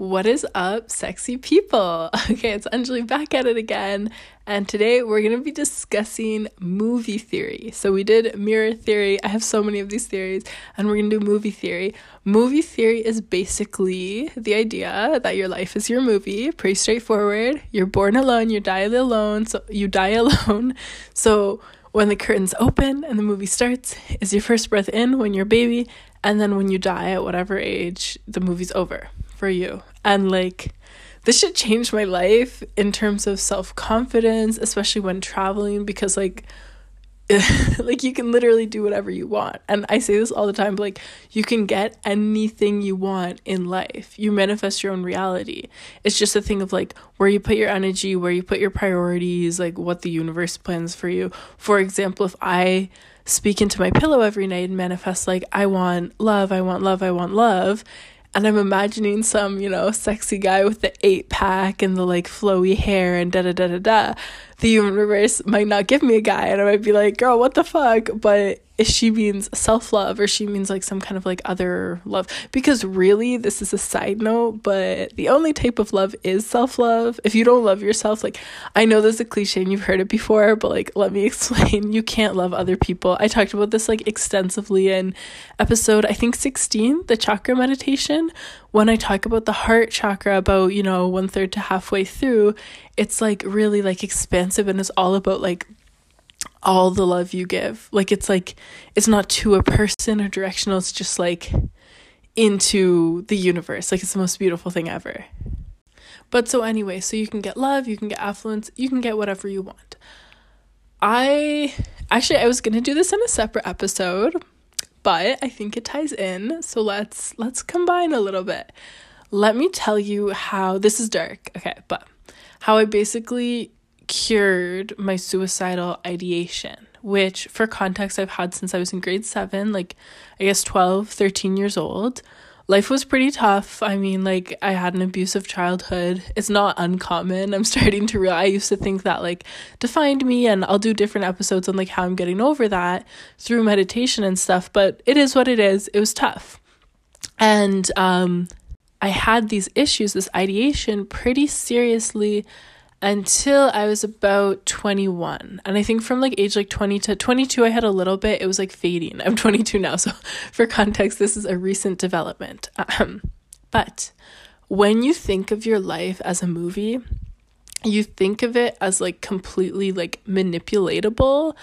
What is up, sexy people? Okay, it's Anjali back at it again, and today we're going to be discussing movie theory. So, we did mirror theory. I have so many of these theories, and we're going to do movie theory. Movie theory is basically the idea that your life is your movie, pretty straightforward. You're born alone, you die alone, so you die alone. So, when the curtains open and the movie starts, is your first breath in when you're a baby, and then when you die at whatever age, the movie's over for you. And like, this should change my life in terms of self confidence, especially when traveling, because like, like you can literally do whatever you want. And i say this all the time like you can get anything you want in life. You manifest your own reality. It's just a thing of like where you put your energy where you put your priorities like what the universe plans for you. For example if i speak into my pillow every night and manifest like i want love i want love i want love and I'm imagining some, you know, sexy guy with the eight pack and the like flowy hair and da da da da da. The universe might not give me a guy, and I might be like, girl, what the fuck? But if she means self love or she means like some kind of like other love. Because really, this is a side note, but the only type of love is self love. If you don't love yourself, like I know this is a cliche and you've heard it before, but like let me explain. You can't love other people. I talked about this like extensively in episode, I think 16, the chakra meditation. When I talk about the heart chakra, about, you know, one third to halfway through, it's like really like expansive and it's all about like all the love you give. Like it's like it's not to a person or directional, it's just like into the universe. Like it's the most beautiful thing ever. But so anyway, so you can get love, you can get affluence, you can get whatever you want. I actually I was going to do this in a separate episode, but I think it ties in, so let's let's combine a little bit. Let me tell you how this is dark. Okay, but how I basically cured my suicidal ideation, which, for context, I've had since I was in grade seven, like I guess 12, 13 years old. Life was pretty tough. I mean, like, I had an abusive childhood. It's not uncommon. I'm starting to realize I used to think that, like, defined me, and I'll do different episodes on, like, how I'm getting over that through meditation and stuff, but it is what it is. It was tough. And, um, I had these issues, this ideation, pretty seriously until I was about 21. And I think from like age like 20 to 22 I had a little bit. It was like fading. I'm 22 now, so for context this is a recent development. Um, but when you think of your life as a movie, you think of it as like completely like manipulatable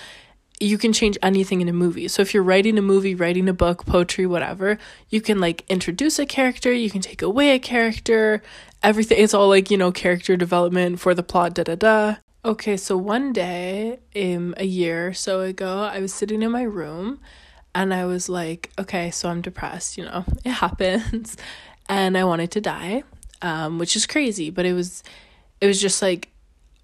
you can change anything in a movie. So if you're writing a movie, writing a book, poetry, whatever, you can like introduce a character, you can take away a character, everything. It's all like, you know, character development for the plot, da da da. Okay, so one day, um, a year or so ago, I was sitting in my room and I was like, okay, so I'm depressed, you know, it happens. And I wanted to die, um, which is crazy, but it was, it was just like,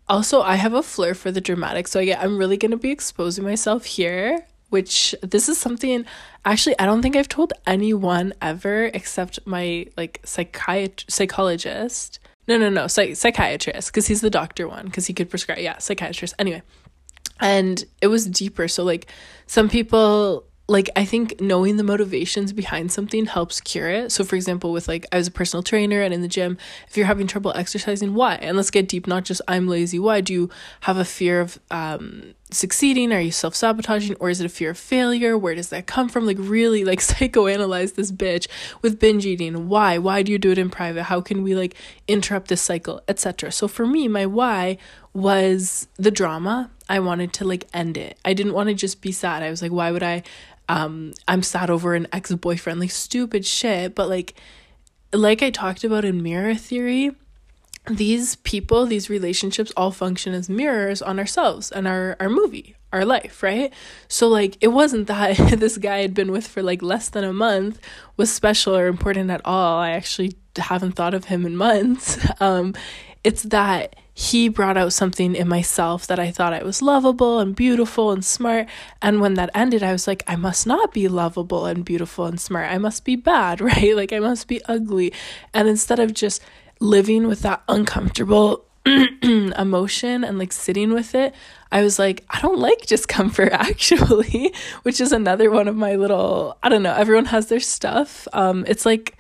also, I have a flair for the dramatic, so yeah, I'm really gonna be exposing myself here. Which this is something actually I don't think I've told anyone ever except my like psychiat- psychologist. No, no, no, psych- psychiatrist because he's the doctor one because he could prescribe. Yeah, psychiatrist. Anyway, and it was deeper. So like some people like I think knowing the motivations behind something helps cure it. So for example, with like I was a personal trainer and in the gym, if you're having trouble exercising, why? And let's get deep, not just I'm lazy. Why do you have a fear of um succeeding? Are you self-sabotaging or is it a fear of failure? Where does that come from? Like really like psychoanalyze this bitch with binge eating. Why? Why do you do it in private? How can we like interrupt this cycle, etc. So for me, my why was the drama. I wanted to like end it. I didn't want to just be sad. I was like, why would I um i'm sad over an ex-boyfriend like stupid shit but like like i talked about in mirror theory these people these relationships all function as mirrors on ourselves and our our movie our life right? So like it wasn't that this guy i'd been with for like less than a month was special or important at all. I actually haven't thought of him in months. Um it's that he brought out something in myself that I thought I was lovable and beautiful and smart. And when that ended, I was like, I must not be lovable and beautiful and smart. I must be bad, right? Like, I must be ugly. And instead of just living with that uncomfortable emotion and like sitting with it, I was like, I don't like discomfort actually, which is another one of my little, I don't know, everyone has their stuff. Um, it's like,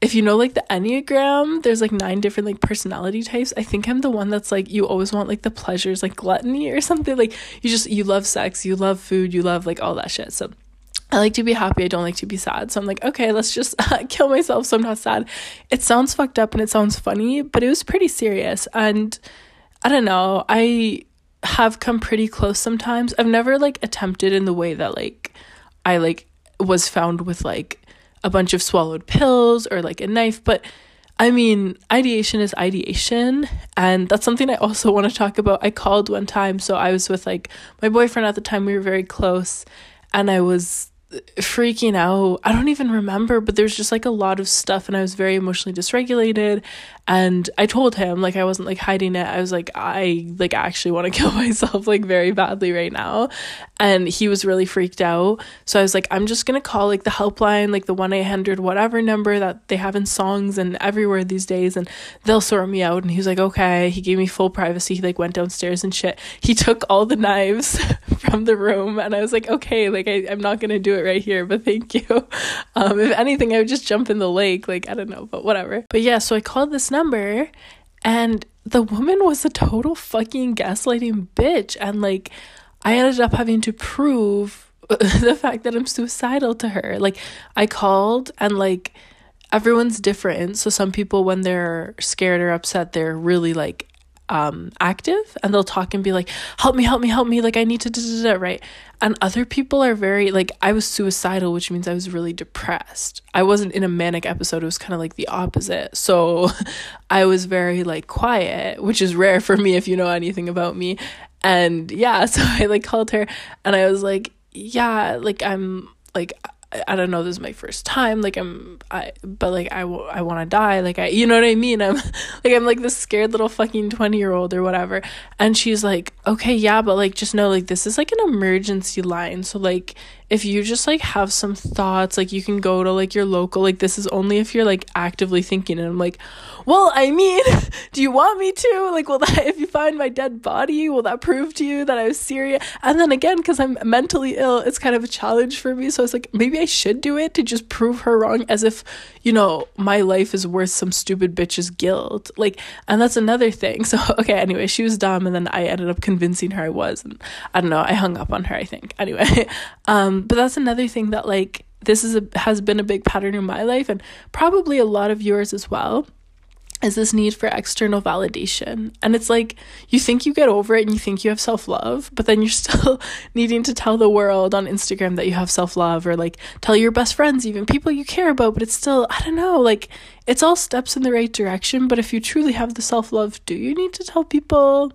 if you know like the Enneagram, there's like nine different like personality types. I think I'm the one that's like you always want like the pleasures, like gluttony or something. Like you just you love sex, you love food, you love like all that shit. So I like to be happy. I don't like to be sad. So I'm like, okay, let's just uh, kill myself so I'm not sad. It sounds fucked up and it sounds funny, but it was pretty serious. And I don't know, I have come pretty close sometimes. I've never like attempted in the way that like I like was found with like a bunch of swallowed pills or like a knife, but I mean, ideation is ideation, and that's something I also want to talk about. I called one time, so I was with like my boyfriend at the time, we were very close, and I was freaking out. I don't even remember, but there's just like a lot of stuff and I was very emotionally dysregulated and I told him like I wasn't like hiding it. I was like I like actually want to kill myself like very badly right now. And he was really freaked out. So I was like I'm just going to call like the helpline, like the 1-800 whatever number that they have in songs and everywhere these days and they'll sort me out and he was like okay. He gave me full privacy. He like went downstairs and shit. He took all the knives from the room and I was like okay, like I, I'm not going to do it it right here, but thank you. Um, if anything, I would just jump in the lake. Like, I don't know, but whatever. But yeah, so I called this number and the woman was a total fucking gaslighting bitch. And like, I ended up having to prove the fact that I'm suicidal to her. Like, I called and like, everyone's different. So some people, when they're scared or upset, they're really like um, active and they'll talk and be like, help me, help me, help me. Like, I need to, da, da, da, right? And other people are very, like, I was suicidal, which means I was really depressed. I wasn't in a manic episode. It was kind of like the opposite. So I was very, like, quiet, which is rare for me if you know anything about me. And yeah, so I, like, called her and I was like, yeah, like, I'm, like, I don't know, this is my first time. Like I'm, I, but like I, I want to die. Like I, you know what I mean? I'm like, I'm like this scared little fucking 20 year old or whatever. And she's like, okay, yeah, but like, just know like this is like an emergency line. So like, if you just like have some thoughts, like you can go to like your local, like this is only if you're like actively thinking. And I'm like, well, I mean, do you want me to? Like, will that, if you find my dead body, will that prove to you that I was serious? And then again, because I'm mentally ill, it's kind of a challenge for me. So it's like, maybe I should do it to just prove her wrong as if, you know, my life is worth some stupid bitch's guilt. Like, and that's another thing. So, okay, anyway, she was dumb. And then I ended up convincing her I was. And I don't know, I hung up on her, I think. Anyway, um, but that's another thing that like this is a has been a big pattern in my life and probably a lot of yours as well is this need for external validation. And it's like you think you get over it and you think you have self love, but then you're still needing to tell the world on Instagram that you have self love or like tell your best friends, even people you care about. But it's still, I don't know, like it's all steps in the right direction. But if you truly have the self love, do you need to tell people?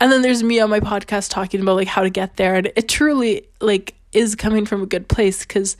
And then there's me on my podcast talking about like how to get there. And it truly, like, is coming from a good place because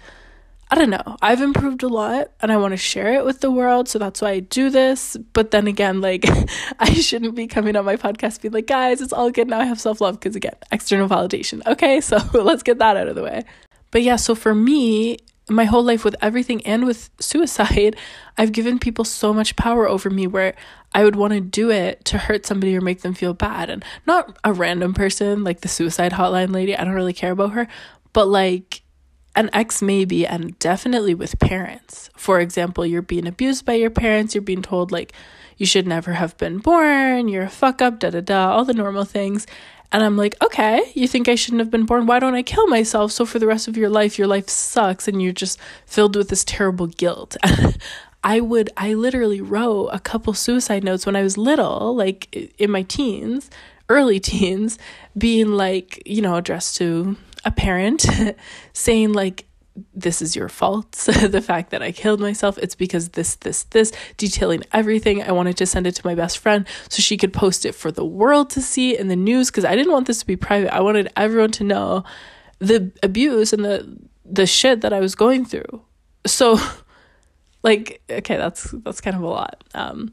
I don't know. I've improved a lot and I want to share it with the world. So that's why I do this. But then again, like, I shouldn't be coming on my podcast being like, guys, it's all good. Now I have self love because, again, external validation. Okay, so let's get that out of the way. But yeah, so for me, my whole life with everything and with suicide, I've given people so much power over me where I would want to do it to hurt somebody or make them feel bad. And not a random person like the suicide hotline lady. I don't really care about her, but like an ex maybe and definitely with parents. For example, you're being abused by your parents, you're being told like you should never have been born, you're a fuck up, da da da, all the normal things. And I'm like, okay, you think I shouldn't have been born? Why don't I kill myself? So for the rest of your life, your life sucks and you're just filled with this terrible guilt. I would, I literally wrote a couple suicide notes when I was little, like in my teens, early teens, being like, you know, addressed to a parent saying like this is your fault the fact that i killed myself. It's because this this this detailing everything. I wanted to send it to my best friend so she could post it for the world to see in the news because i didn't want this to be private. I wanted everyone to know the abuse and the the shit that i was going through. So like okay that's that's kind of a lot. Um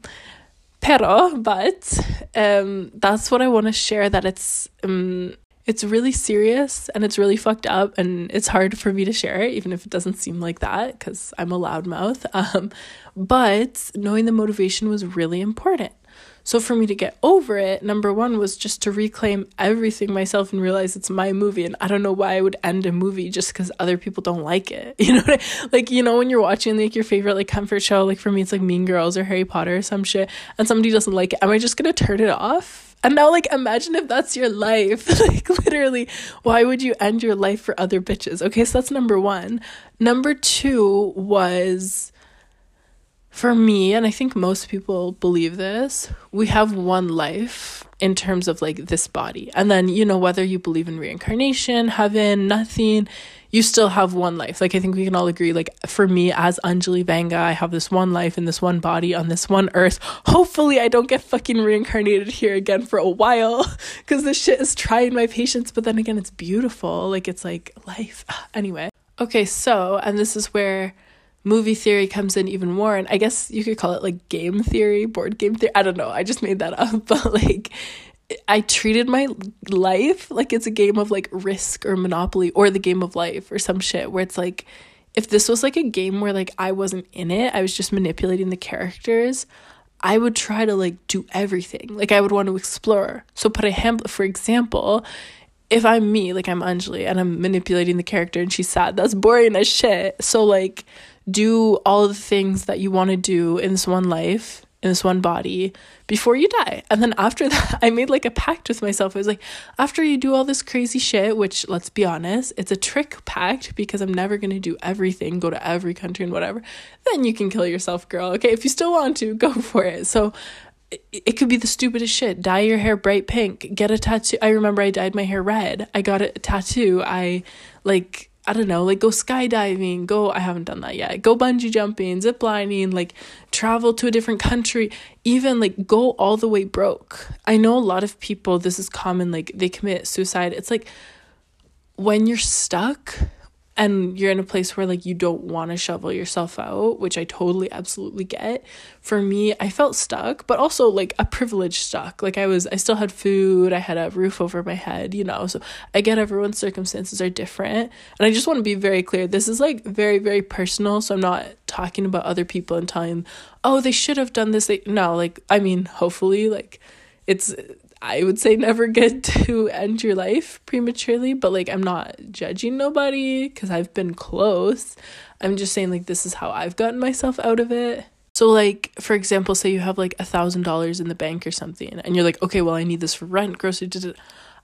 pero but um that's what i want to share that it's um it's really serious and it's really fucked up and it's hard for me to share it even if it doesn't seem like that because i'm a loudmouth um, but knowing the motivation was really important So for me to get over it, number one was just to reclaim everything myself and realize it's my movie. And I don't know why I would end a movie just because other people don't like it. You know, I, like you know when you're watching like your favorite like comfort show, like for me it's like Mean Girls or Harry Potter or some shit, and somebody doesn't like it. Am I just gonna turn it off? And now, like, imagine if that's your life. like, literally, why would you end your life for other bitches? Okay, so that's number one. Number two was for me, and I think most people believe this, we have one life in terms of like this body. And then, you know, whether you believe in reincarnation, heaven, nothing, you still have one life. Like, I think we can all agree, like, for me as Anjali Vanga, I have this one life in this one body on this one earth. Hopefully, I don't get fucking reincarnated here again for a while because this shit is trying my patience. But then again, it's beautiful. Like, it's like life. Anyway. Okay, so, and this is where movie theory comes in even more and i guess you could call it like game theory board game theory i don't know i just made that up but like i treated my life like it's a game of like risk or monopoly or the game of life or some shit where it's like if this was like a game where like i wasn't in it i was just manipulating the characters i would try to like do everything like i would want to explore so put a hamlet for example if I'm me, like I'm Anjali and I'm manipulating the character and she's sad, that's boring as shit. So like do all the things that you want to do in this one life, in this one body before you die. And then after that, I made like a pact with myself. I was like, after you do all this crazy shit, which let's be honest, it's a trick pact because I'm never going to do everything, go to every country and whatever, then you can kill yourself, girl. Okay, if you still want to, go for it. So it could be the stupidest shit. Dye your hair bright pink. Get a tattoo. I remember I dyed my hair red. I got a tattoo. I like I don't know, like go skydiving, go, I haven't done that yet, go bungee jumping, zip lining, like travel to a different country, even like go all the way broke. I know a lot of people, this is common, like they commit suicide. It's like when you're stuck, and you're in a place where like you don't want to shovel yourself out, which I totally absolutely get. For me, I felt stuck, but also like a privileged stuck. Like I was I still had food, I had a roof over my head, you know. So I get everyone's circumstances are different. And I just want to be very clear. This is like very very personal, so I'm not talking about other people and telling, "Oh, they should have done this." They no, like I mean, hopefully like it's I would say never get to end your life prematurely, but like I'm not judging nobody because I've been close. I'm just saying like this is how I've gotten myself out of it. So like for example, say you have like a thousand dollars in the bank or something, and you're like, okay, well I need this for rent, grocery.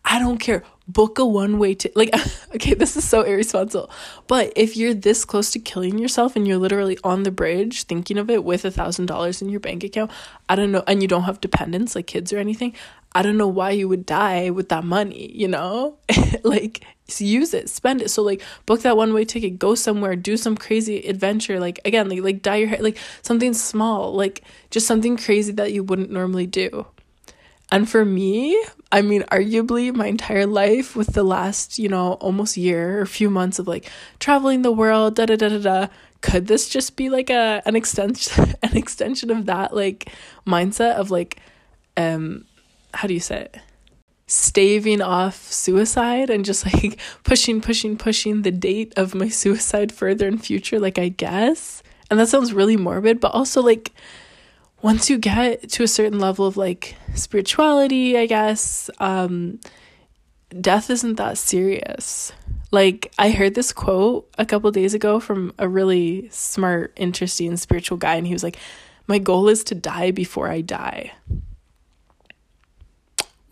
I don't care. Book a one way to like okay, this is so irresponsible. But if you're this close to killing yourself and you're literally on the bridge thinking of it with a thousand dollars in your bank account, I don't know, and you don't have dependents like kids or anything, I don't know why you would die with that money, you know? like use it, spend it. So like book that one way ticket, go somewhere, do some crazy adventure. Like again, like like dye your hair, like something small, like just something crazy that you wouldn't normally do. And for me, I mean, arguably my entire life with the last, you know, almost year or few months of like traveling the world, da da da da da. Could this just be like a an extension an extension of that like mindset of like um how do you say it? staving off suicide and just like pushing pushing pushing the date of my suicide further in future like I guess. And that sounds really morbid, but also like once you get to a certain level of like spirituality, I guess, um, death isn't that serious. Like, I heard this quote a couple days ago from a really smart, interesting spiritual guy, and he was like, My goal is to die before I die.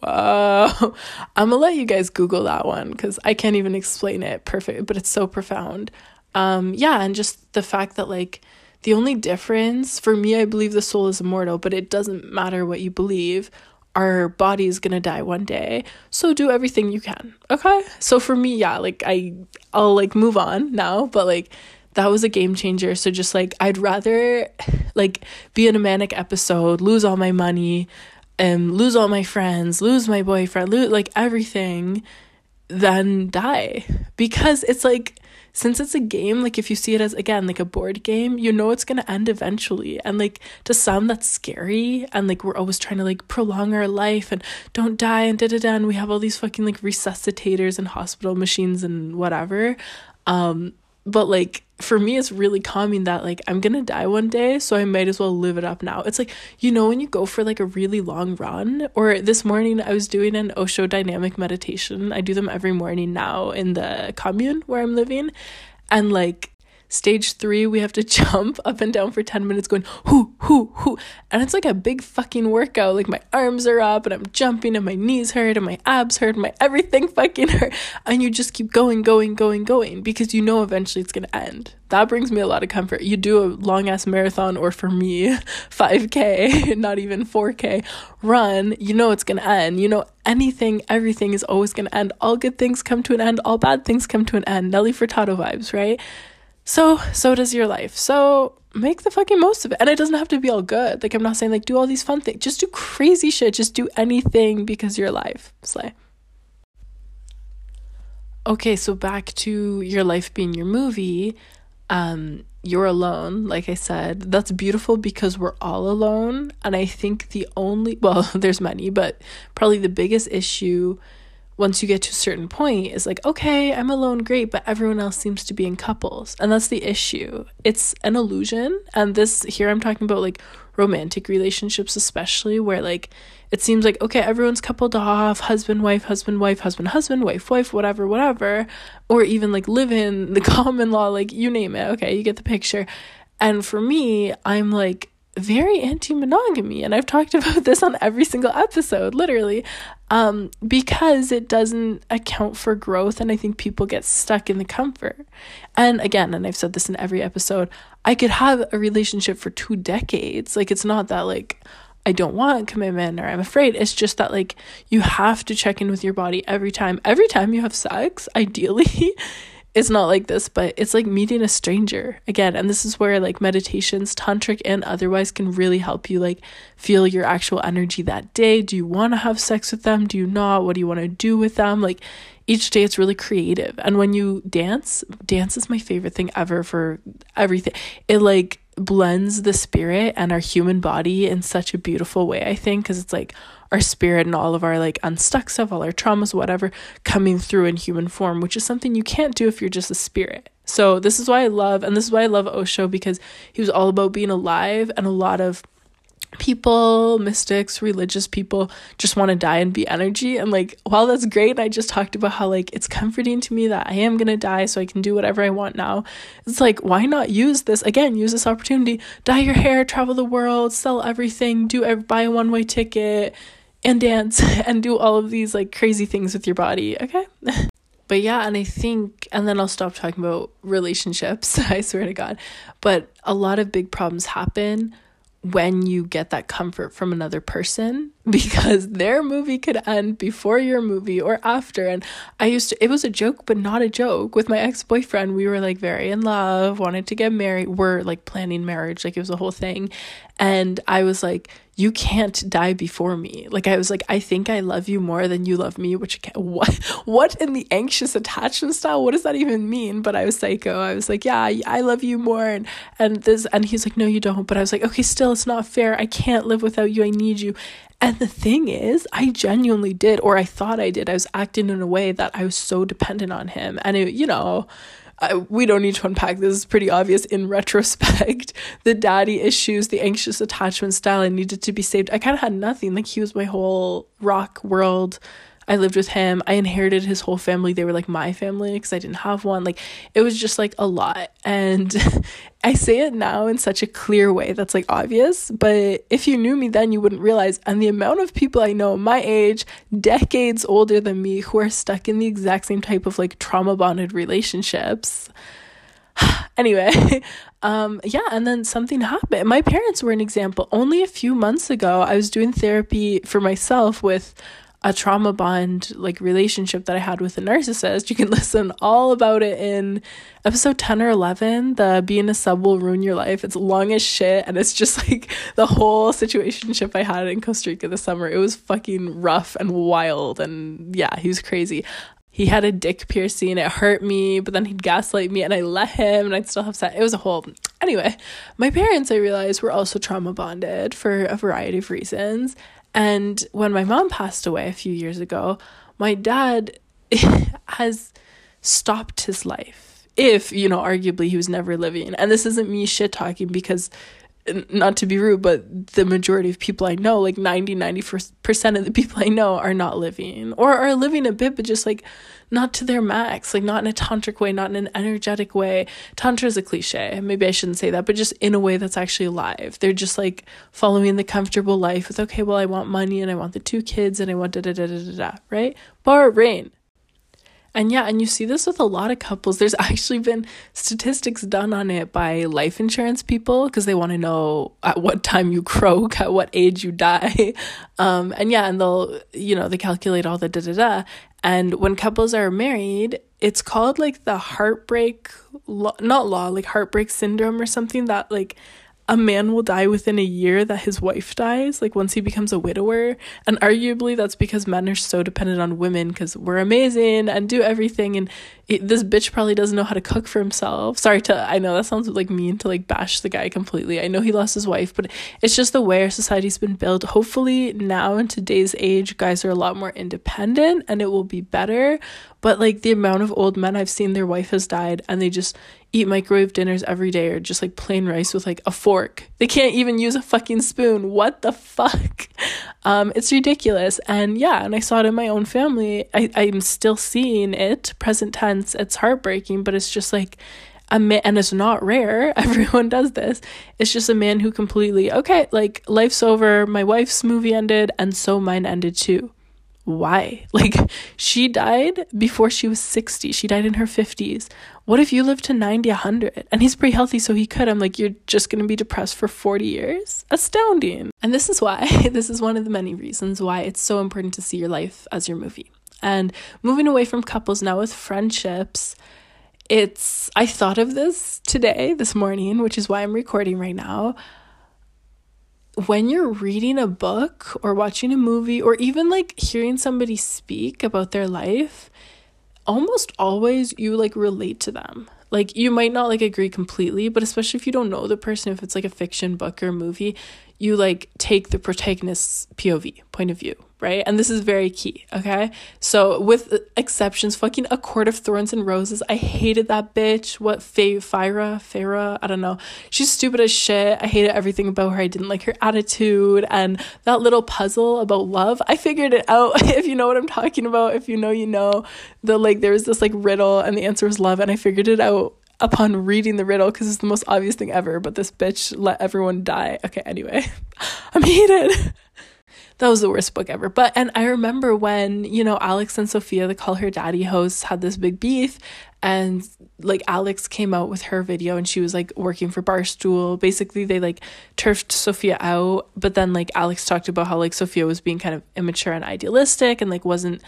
Whoa. I'm gonna let you guys Google that one because I can't even explain it perfect, but it's so profound. Um, yeah, and just the fact that, like, the only difference for me, I believe the soul is immortal, but it doesn't matter what you believe. Our body is gonna die one day, so do everything you can. Okay, so for me, yeah, like I, I'll like move on now, but like that was a game changer. So just like I'd rather like be in a manic episode, lose all my money, and lose all my friends, lose my boyfriend, lose like everything, then die because it's like since it's a game, like if you see it as again like a board game, you know it's gonna end eventually. And like to some that's scary and like we're always trying to like prolong our life and don't die and da da da and we have all these fucking like resuscitators and hospital machines and whatever. Um but like for me it's really calming that like i'm gonna die one day so i might as well live it up now. It's like you know when you go for like a really long run or this morning i was doing an osho dynamic meditation. I do them every morning now in the commune where i'm living and like Stage three, we have to jump up and down for 10 minutes going, hoo, hoo, hoo. And it's like a big fucking workout. Like my arms are up and I'm jumping and my knees hurt and my abs hurt and my everything fucking hurt. And you just keep going, going, going, going because you know eventually it's going to end. That brings me a lot of comfort. You do a long ass marathon or for me, 5K, not even 4K run, you know it's going to end. You know anything, everything is always going to end. All good things come to an end, all bad things come to an end. Nelly Furtado vibes, right? So, so does your life. So, make the fucking most of it. And it doesn't have to be all good. Like, I'm not saying, like, do all these fun things. Just do crazy shit. Just do anything because you're alive. Slay. Okay, so back to your life being your movie. Um, you're alone, like I said. That's beautiful because we're all alone. And I think the only, well, there's many, but probably the biggest issue once you get to a certain point is like okay i'm alone great but everyone else seems to be in couples. And that's the issue. It's an illusion. And this here i'm talking about like romantic relationships especially where like it seems like okay everyone's coupled off husband wife husband wife husband husband wife wife whatever whatever. Or even like live in the common law like you name it. Okay you get the picture. And for me i'm like very anti-monogamy and I've talked about this on every single episode literally um because it doesn't account for growth and I think people get stuck in the comfort. And again, and I've said this in every episode, I could have a relationship for 2 decades. Like it's not that like I don't want commitment or I'm afraid. It's just that like you have to check in with your body every time. Every time you have sex, ideally it's not like this, but it's like meeting a stranger again. And this is where like meditations, tantric and otherwise, can really help you like feel your actual energy that day. Do you want to have sex with them? Do you not? What do you want to do with them? Like each day it's really creative. And when you dance, dance is my favorite thing ever for everything. It like blends the spirit and our human body in such a beautiful way, I think, because it's like our spirit and all of our like unstuck stuff, all our traumas, whatever, coming through in human form, which is something you can't do if you're just a spirit. So this is why I love, and this is why I love Osho because he was all about being alive and a lot of people, mystics, religious people just want to die and be energy. And like, while that's great, I just talked about how like it's comforting to me that I am gonna die so I can do whatever I want now. It's like, why not use this again? Use this opportunity, dye your hair, travel the world, sell everything, do buy a one way ticket, and dance and do all of these like crazy things with your body. Okay. but yeah, and I think, and then I'll stop talking about relationships, I swear to God. But a lot of big problems happen when you get that comfort from another person because their movie could end before your movie or after. And i used to it was a joke but not a joke. With my ex-boyfriend we were like very in love wanted to get married we're like planning marriage like it was a whole thing. And i was like you can't die before me. Like i was like i think i love you more than you love me which what what in the anxious attachment style what does that even mean? But i was psycho. I was like yeah i love you more. And and this and he's like no you don't. But i was like okay still it's not fair. I can't live without you. I need you. And the thing is, I genuinely did, or I thought I did. I was acting in a way that I was so dependent on him. And, it, you know, I, we don't need to unpack this. It's pretty obvious in retrospect. the daddy issues, the anxious attachment style, I needed to be saved. I kind of had nothing. Like, he was my whole rock world I lived with him. I inherited his whole family. They were like my family because I didn't have one. Like it was just like a lot. And I say it now in such a clear way that's like obvious, but if you knew me then you wouldn't realize. And the amount of people I know my age, decades older than me, who are stuck in the exact same type of like trauma bonded relationships. anyway, um yeah, and then something happened. My parents were an example. Only a few months ago, I was doing therapy for myself with a trauma bond like relationship that I had with a narcissist. You can listen all about it in episode 10 or 11. The being a sub will ruin your life. It's long as shit and it's just like the whole situationship I had in Costa Rica this summer. It was fucking rough and wild and yeah, he was crazy. He had a dick piercing, it hurt me, but then he'd gaslight me and I let him and I'd still have sex. It was a whole anyway, my parents I realized were also trauma bonded for a variety of reasons. And when my mom passed away a few years ago, my dad has stopped his life. if, you know, arguably he was never living. And this isn't me shit talking because not to be rude, but the majority of people I know, like 90, 90% of the people I know are not living or are living a bit, but just like not to their max, like not in a tantric way, not in an energetic way. Tantra is a cliche. Maybe I shouldn't say that, but just in a way that's actually alive. They're just like following the comfortable life with, okay, well, I want money and I want the two kids and I want da da da da da da, right? Bar rain. And yeah, and you see this with a lot of couples. There's actually been statistics done on it by life insurance people because they want to know at what time you croak, at what age you die. Um, and yeah, and they'll, you know, they calculate all the da da da. And when couples are married, it's called like the heartbreak, lo- not law, like heartbreak syndrome or something that like a man will die within a year that his wife dies, like once he becomes a widower. And arguably, that's because men are so dependent on women because we're amazing and do everything. And it, this bitch probably doesn't know how to cook for himself. Sorry to, I know that sounds like mean to like bash the guy completely. I know he lost his wife, but it's just the way our society's been built. Hopefully, now in today's age, guys are a lot more independent and it will be better. But like the amount of old men I've seen, their wife has died and they just eat microwave dinners every day or just like plain rice with like a fork. They can't even use a fucking spoon. What the fuck? Um, it's ridiculous. And yeah, and I saw it in my own family. I, I'm still seeing it, present tense. It's heartbreaking, but it's just like a man, and it's not rare. Everyone does this. It's just a man who completely, okay, like life's over. My wife's movie ended, and so mine ended too why? Like, she died before she was 60. She died in her 50s. What if you lived to 90, 100? And he's pretty healthy, so he could. I'm like, you're just going to be depressed for 40 years? Astounding. And this is why, this is one of the many reasons why it's so important to see your life as your movie. And moving away from couples now with friendships, it's, I thought of this today, this morning, which is why I'm recording right now when you're reading a book or watching a movie or even like hearing somebody speak about their life, almost always you like relate to them. Like you might not like agree completely, but especially if you don't know the person, if it's like a fiction book or movie, you like take the protagonist's POV, point of view, right? And this is very key, okay? So, with exceptions, fucking A Court of Thorns and Roses, I hated that bitch. What, Feyre, Feyre, I don't know. She's stupid as shit. I hated everything about her. I didn't like her attitude and that little puzzle about love. I figured it out, if you know what I'm talking about. If you know, you know. The like, there was this like riddle and the answer was love, and I figured it out upon reading the riddle because it's the most obvious thing ever, but this bitch let everyone die. Okay, anyway, I'm heated. that was the worst book ever. But, and I remember when, you know, Alex and Sofia, the Call Her Daddy hosts, had this big beef. And like Alex came out with her video and she was like working for Barstool. Basically, they like turfed Sofia out. But then like Alex talked about how like Sofia was being kind of immature and idealistic and like wasn't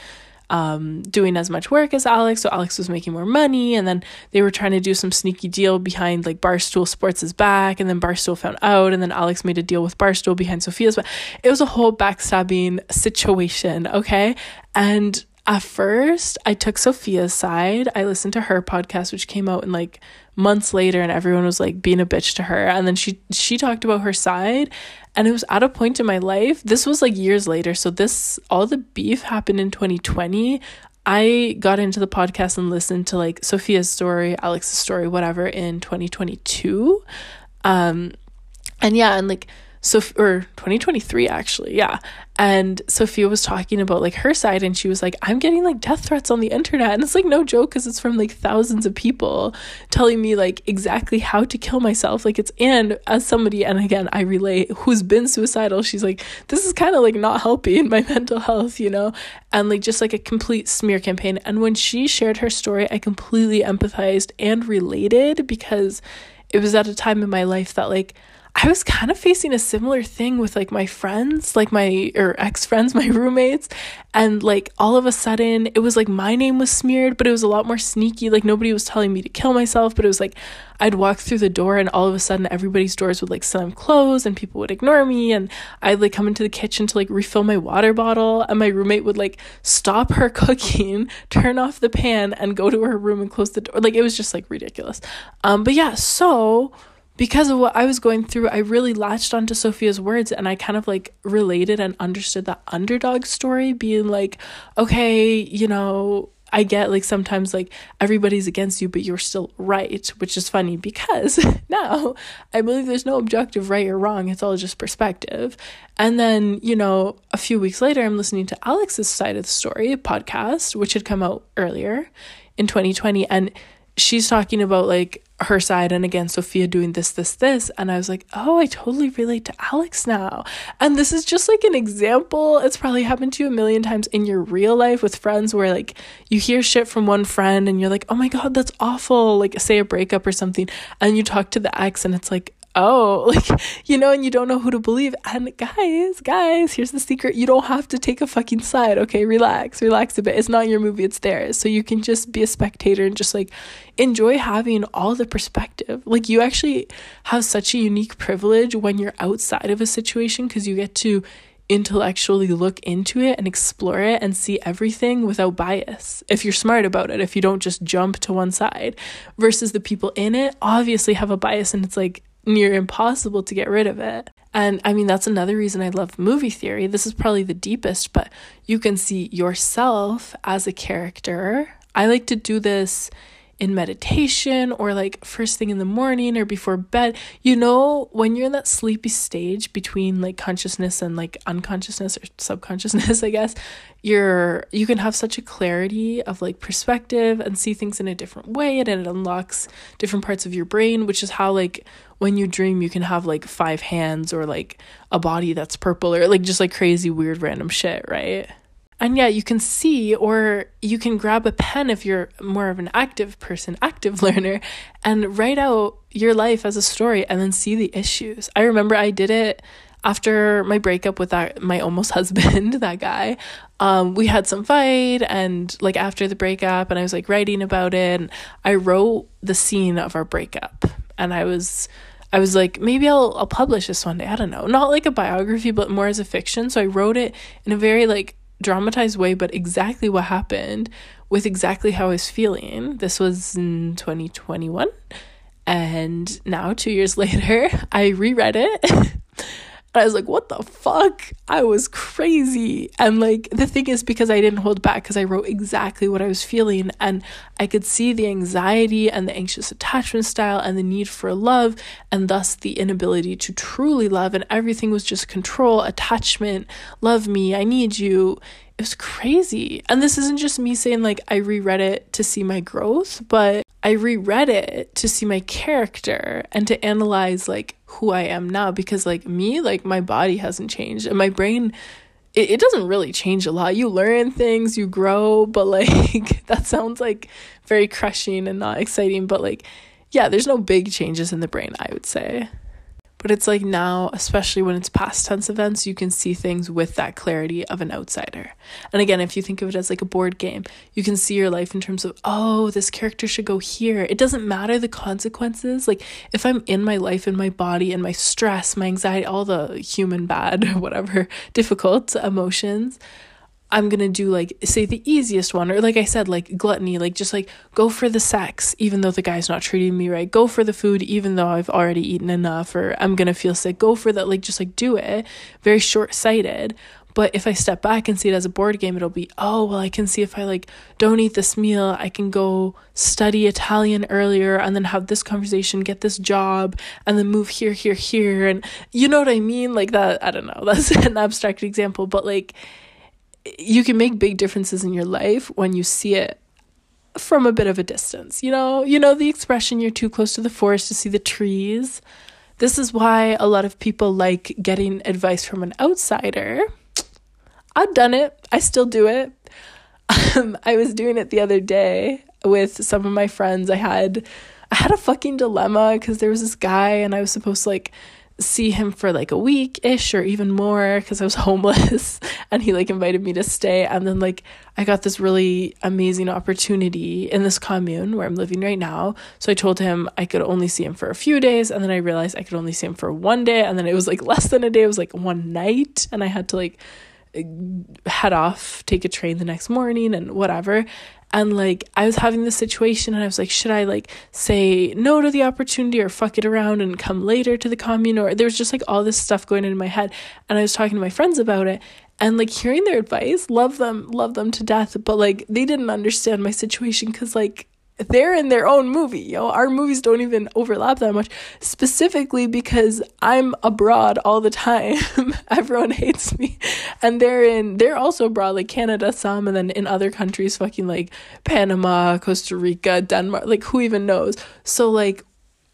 um, doing as much work as Alex, so Alex was making more money, and then they were trying to do some sneaky deal behind like Barstool Sports' back, and then Barstool found out, and then Alex made a deal with Barstool behind Sofia's back. It was a whole backstabbing situation, okay? And at first, I took Sofia's side. I listened to her podcast, which came out in like months later, and everyone was like being a bitch to her. And then she she talked about her side, and it was at a point in my life. This was like years later. So this all the beef happened in 2020. I got into the podcast and listened to like Sofia's story, Alex's story, whatever in 2022. Um and yeah, and like so or 2023 actually yeah. And sofia was talking about like her side and she was like i'm getting like death threats on the internet. And it's like no joke because it's from like thousands of people telling me like exactly how to kill myself. Like it's and as somebody and again i relate who's been suicidal she's like this is kind of like not helping my mental health you know? And like just like a complete smear campaign. And when she shared her story i completely empathized and related because it was at a time in my life that like I was kind of facing a similar thing with like my friends, like my or ex friends, my roommates, and like all of a sudden it was like my name was smeared, but it was a lot more sneaky. Like nobody was telling me to kill myself, but it was like I'd walk through the door and all of a sudden everybody's doors would like slam close and people would ignore me and I'd like come into the kitchen to like refill my water bottle and my roommate would like stop her cooking, turn off the pan and go to her room and close the door. Like it was just like ridiculous. Um but yeah, so because of what I was going through, I really latched onto Sofia's words and I kind of like related and understood that underdog story, being like, okay, you know, I get like sometimes like everybody's against you, but you're still right, which is funny because now I believe there's no objective right or wrong. It's all just perspective. And then, you know, a few weeks later, I'm listening to Alex's side of the story podcast, which had come out earlier in 2020. And she's talking about like her side and again Sofia doing this this this and I was like, "Oh, I totally relate to Alex now." And this is just like an example. It's probably happened to you a million times in your real life with friends where like you hear shit from one friend and you're like, "Oh my god, that's awful." Like say a breakup or something and you talk to the ex and it's like, oh, like, you know, and you don't know who to believe. And guys, guys, here's the secret you don't have to take a fucking side, okay? Relax, relax a bit. It's not your movie, it's theirs. So you can just be a spectator and just like enjoy having all the perspective. Like, you actually have such a unique privilege when you're outside of a situation because you get to intellectually look into it and explore it and see everything without bias. If you're smart about it, if you don't just jump to one side, versus the people in it obviously have a bias and it's like, near impossible to get rid of it. And I mean, that's another reason I love movie theory. This is probably the deepest, but you can see yourself as a character. I like to do this in meditation or like first thing in the morning or before bed. You know, when you're in that sleepy stage between like consciousness and like unconsciousness or subconsciousness, I guess, you're you can have such a clarity of like perspective and see things in a different way and it unlocks different parts of your brain, which is how like when you dream you can have like five hands or like a body that's purple or like just like crazy weird random shit, right? And yeah, you can see, or you can grab a pen if you're more of an active person, active learner, and write out your life as a story and then see the issues. I remember I did it after my breakup with that my almost husband, that guy. Um, we had some fight and like after the breakup and I was like writing about it and I wrote the scene of our breakup and I was I was like, maybe I'll I'll publish this one day. I don't know. Not like a biography, but more as a fiction. So I wrote it in a very like dramatized way, but exactly what happened with exactly how I was feeling. This was in 2021. And now, two years later, I reread it I was like, what the fuck? I was crazy. And like, the thing is, because I didn't hold back, because I wrote exactly what I was feeling, and I could see the anxiety and the anxious attachment style and the need for love, and thus the inability to truly love. And everything was just control, attachment, love me, I need you. It was crazy. And this isn't just me saying, like, I reread it to see my growth, but I reread it to see my character and to analyze, like, who I am now because like me, like my body hasn't changed and my brain it, it doesn't really change a lot. You learn things, you grow, but like that sounds like very crushing and not exciting, but like yeah, there's no big changes in the brain, I would say. But it's like now, especially when it's past tense events, you can see things with that clarity of an outsider. And again, if you think of it as like a board game, you can see your life in terms of, oh, this character should go here. It doesn't matter the consequences. Like if I'm in my life, in my body, and my stress, my anxiety, all the human bad, whatever, difficult emotions, I'm gonna do like say the easiest one, or like I said, like gluttony, like just like go for the sex, even though the guy's not treating me right. Go for the food, even though I've already eaten enough, or I'm gonna feel sick. Go for that, like just like do it. Very short sighted. But if I step back and see it as a board game, it'll be, oh, well, I can see if I like don't eat this meal, I can go study Italian earlier and then have this conversation, get this job, and then move here, here, here. And you know what I mean? Like that, I don't know, that's an abstract example, but like, you can make big differences in your life when you see it from a bit of a distance. You know, you know the expression you're too close to the forest to see the trees. This is why a lot of people like getting advice from an outsider. I've done it. I still do it. Um, I was doing it the other day with some of my friends. I had I had a fucking dilemma because there was this guy and I was supposed to like see him for like a week ish or even more because I was homeless and he like invited me to stay and then like I got this really amazing opportunity in this commune where I'm living right now. So I told him I could only see him for a few days and then I realized I could only see him for one day and then it was like less than a day it was like one night and I had to like head off, take a train the next morning and whatever. And like I was having this situation and I was like, should I like say no to the opportunity or fuck it around and come later to the commune? Or there was just like all this stuff going in my head. And I was talking to my friends about it and like hearing their advice, love them, love them to death. But like they didn't understand my situation because like they're in their own movie. Know, our movies don't even overlap that much, specifically because I'm abroad all the time. Everyone hates me. And they're in, they're also abroad, like Canada, some, and then in other countries, fucking like Panama, Costa Rica, Denmark, like who even knows? So, like,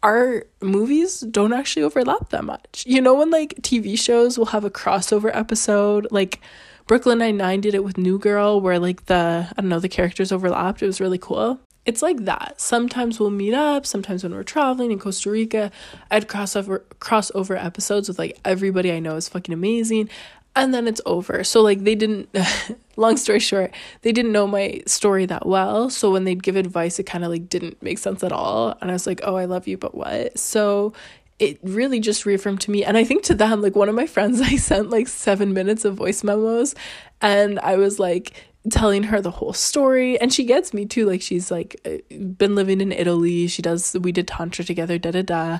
our movies don't actually overlap that much. You know, when like TV shows will have a crossover episode, like, Brooklyn Nine Nine did it with New Girl, where like the I don't know the characters overlapped. It was really cool it's like that. Sometimes we'll meet up, sometimes when we're traveling in Costa Rica, I'd cross over crossover episodes with like everybody I know is fucking amazing. And then it's over. So like they didn't long story short, they didn't know my story that well. So when they'd give advice, it kind of like didn't make sense at all. And I was like, oh, I love you, but what? So it really just reaffirmed to me and i think to them like one of my friends i sent like seven minutes of voice memos and i was like telling her the whole story and she gets me too like she's like uh, been living in Italy she does we did tantra together da da da.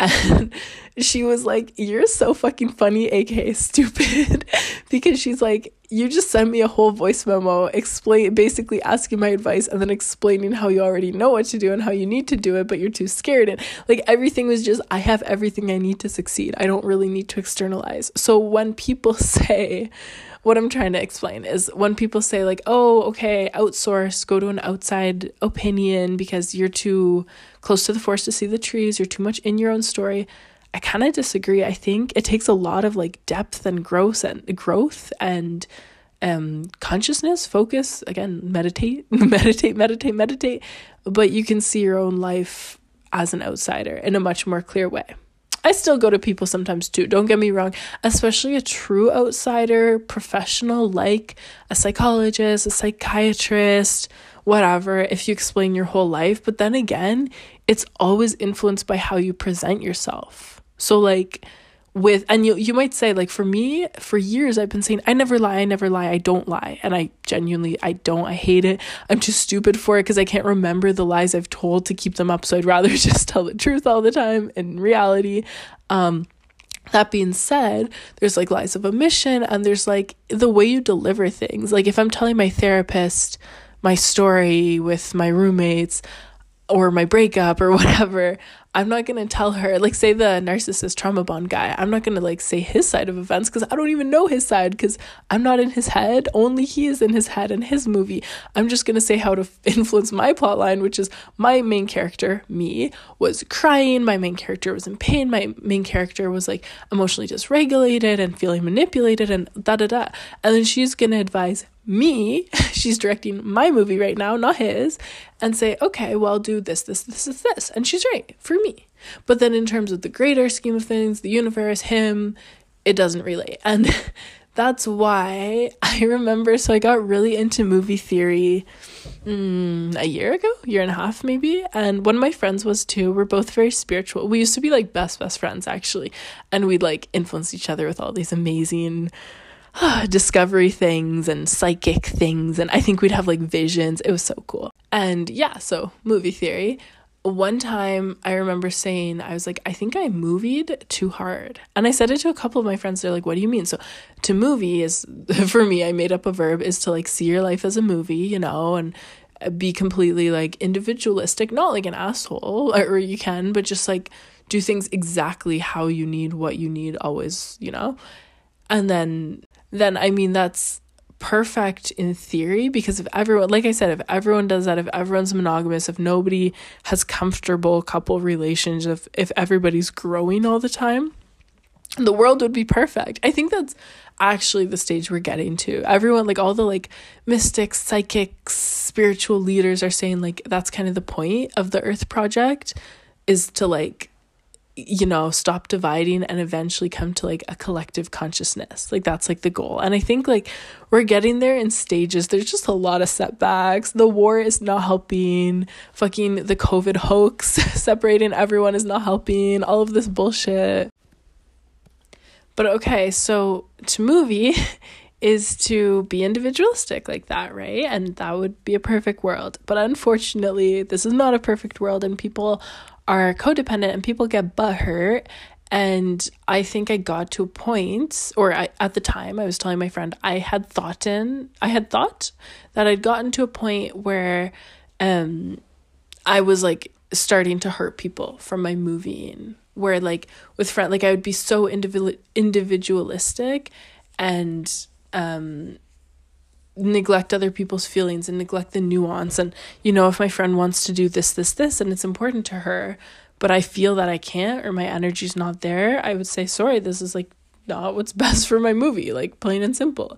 And she was like you're so fucking funny aka stupid. Because she's like you just sent me a whole voice memo explain basically asking my advice and then explaining how you already know what to do and how you need to do it but you're too scared. And like everything was just I have everything I need to succeed. I don't really need to externalize. So when people say what I'm trying to explain is when people say, like, oh, okay, outsource, go to an outside opinion because you're too close to the forest to see the trees, you're too much in your own story. I kind of disagree. I think it takes a lot of like depth and growth and growth and um consciousness, focus, again, meditate, meditate, meditate, meditate, but you can see your own life as an outsider in a much more clear way. I still go to people sometimes too, don't get me wrong, especially a true outsider, professional like a psychologist, a psychiatrist, whatever, if you explain your whole life. But then again, it's always influenced by how you present yourself. So, like, with and you you might say like for me for years I've been saying I never lie I never lie I don't lie. And I genuinely I don't I hate it. I'm too stupid for it because I can't remember the lies I've told to keep them up. So I'd rather just tell the truth all the time in reality. Um that being said there's like lies of omission and there's like the way you deliver things. Like if I'm telling my therapist my story with my roommates or my breakup or whatever I'm not going to tell her, like, say the narcissist trauma bond guy, I'm not going to, like, say his side of events because I don't even know his side because I'm not in his head. Only he is in his head in his movie. I'm just going to say how to influence my plot line, which is my main character, me, was crying. My main character was in pain. My main character was, like, emotionally dysregulated and feeling manipulated and da da da. And then she's going to advise me, she's directing my movie right now, not his, and say, okay, well, do this, this, this, this, this. And she's right for me. But then in terms of the greater scheme of things, the universe, him, it doesn't relate. And that's why I remember, so I got really into movie theory mm, a year ago, year and a half maybe. And one of my friends was too. We're both very spiritual. We used to be like best, best friends actually. And we'd like influence each other with all these amazing discovery things and psychic things and I think we'd have like visions. It was so cool. And yeah, so movie theory. One time I remember saying, I was like, I think I movied too hard. And I said it to a couple of my friends. They're like, what do you mean? So to movie is, for me, I made up a verb, is to like see your life as a movie, you know, and uh, be completely like individualistic, not like an asshole, or you can, but just like do things exactly how you need what you need always, you know? And then then I mean that's perfect in theory because if everyone like I said if everyone does that if everyone's monogamous if nobody has comfortable couple relations if if everybody's growing all the time the world would be perfect. I think that's actually the stage we're getting to. Everyone like all the like mystics, psychics, spiritual leaders are saying like that's kind of the point of the earth project is to like you know, stop dividing and eventually come to like a collective consciousness. Like that's like the goal. And I think like we're getting there in stages. There's just a lot of setbacks. The war is not helping. Fucking the COVID hoax separating everyone is not helping. All of this bullshit. But okay, so to movie is to be individualistic like that, right? And that would be a perfect world. But unfortunately, this is not a perfect world, and people are codependent and people get butthurt. And I think I got to a point, or I, at the time, I was telling my friend I had thought in, I had thought that I'd gotten to a point where, um, I was like starting to hurt people from my moving, where like with friend, like I would be so individual individualistic, and um neglect other people's feelings and neglect the nuance and you know if my friend wants to do this this this and it's important to her but I feel that I can't or my energy's not there, I would say sorry, this is like not what's best for my movie, like plain and simple.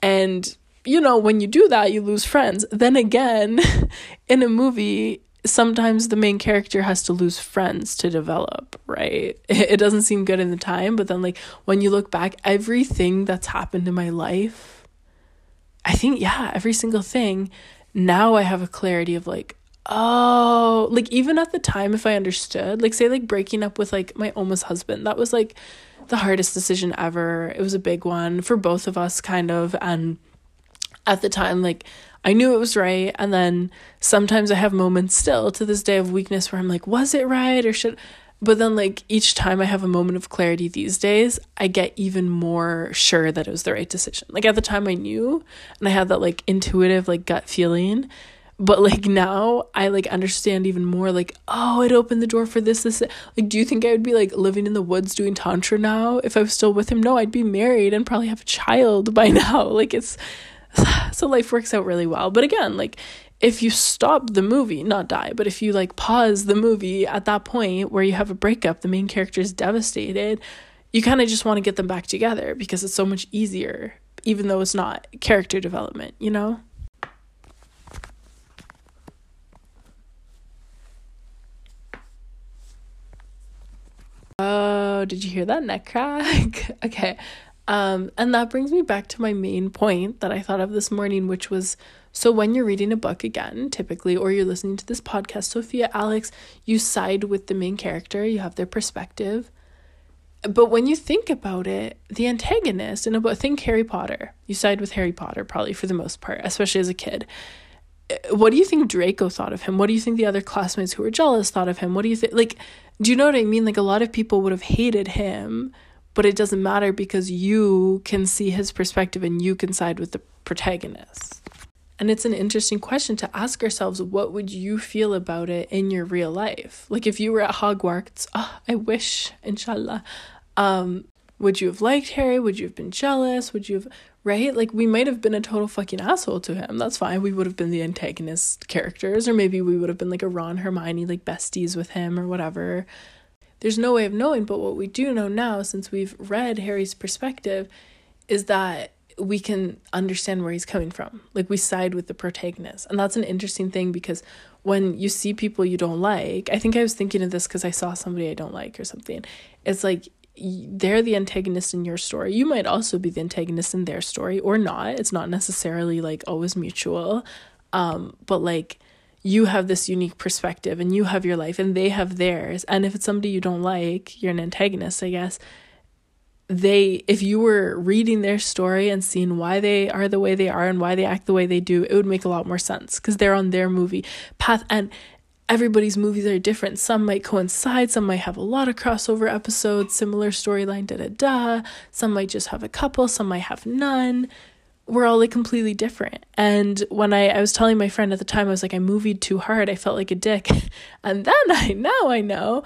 And you know, when you do that, you lose friends. Then again, in a movie, sometimes the main character has to lose friends to develop, right? It doesn't seem good in the time, but then like when you look back, everything that's happened in my life I think, yeah, every single thing, now I have a clarity of like, oh, like even at the time, if I understood, like say, like breaking up with like my almost husband, that was like the hardest decision ever. It was a big one for both of us, kind of. And at the time, like, I knew it was right. And then sometimes I have moments still to this day of weakness where I'm like, was it right? Or should but then, like, each time I have a moment of clarity these days, I get even more sure that it was the right decision. Like, at the time, I knew and I had that, like, intuitive, like, gut feeling. But, like, now I, like, understand even more, like, oh, it opened the door for this, this. Like, do you think I would be, like, living in the woods doing Tantra now if I was still with him? No, I'd be married and probably have a child by now. Like, it's so life works out really well. But again, like, if you stop the movie, not die, but if you like pause the movie at that point where you have a breakup, the main character is devastated, you kind of just want to get them back together because it's so much easier, even though it's not character development, you know? Oh, did you hear that neck crack? okay. Um, and that brings me back to my main point that I thought of this morning, which was so when you're reading a book again, typically, or you're listening to this podcast, Sofia, Alex, you side with the main character, you have their perspective. But when you think about it, the antagonist in a book, think Harry Potter. You side with Harry Potter, probably for the most part, especially as a kid. What do you think Draco thought of him? What do you think the other classmates who were jealous thought of him? What do you think? Like, do you know what I mean? Like, a lot of people would have hated him, but it doesn't matter because you can see his perspective and you can side with the protagonist. And it's an interesting question to ask ourselves what would you feel about it in your real life? Like if you were at Hogwarts, oh, I wish, inshallah. Um, would you have liked Harry? Would you have been jealous? Would you have right? Like we might have been a total fucking asshole to him. That's fine. We would have been the antagonist characters, or maybe we would have been like a Ron Hermione, like besties with him or whatever. There's no way of knowing, but what we do know now, since we've read Harry's perspective, is that we can understand where he's coming from. Like we side with the protagonist. And that's an interesting thing because when you see people you don't like, I think I was thinking of this because I saw somebody I don't like or something. It's like they're the antagonist in your story. You might also be the antagonist in their story or not. It's not necessarily like always mutual. Um, but like you have this unique perspective and you have your life and they have theirs. And if it's somebody you don't like, you're an antagonist, I guess. They if you were reading their story and seeing why they are the way they are and why they act the way they do it would make a lot more sense because they're on their movie path. And everybody's movies are different. Some might coincide some might have a lot of crossover episodes similar storyline da da da. Some might just have a couple some might have none we're all like completely different and when i i was telling my friend at the time i was like i movied too hard i felt like a dick and then i now i know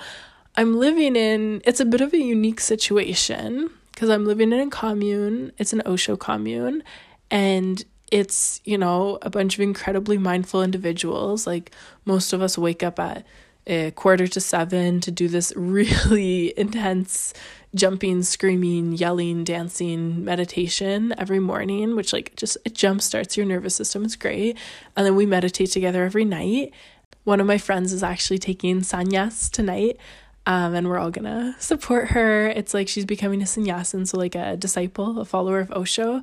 I'm living in, it's a bit of a unique situation because I'm living in a commune. It's an Osho commune. And it's, you know, a bunch of incredibly mindful individuals. Like most of us wake up at a quarter to seven to do this really intense jumping, screaming, yelling, dancing meditation every morning, which like just it jump starts your nervous system. It's great. And then we meditate together every night. One of my friends is actually taking sannyas tonight um, and we're all gonna support her. It's like she's becoming a sannyasin, so like a disciple, a follower of Osho.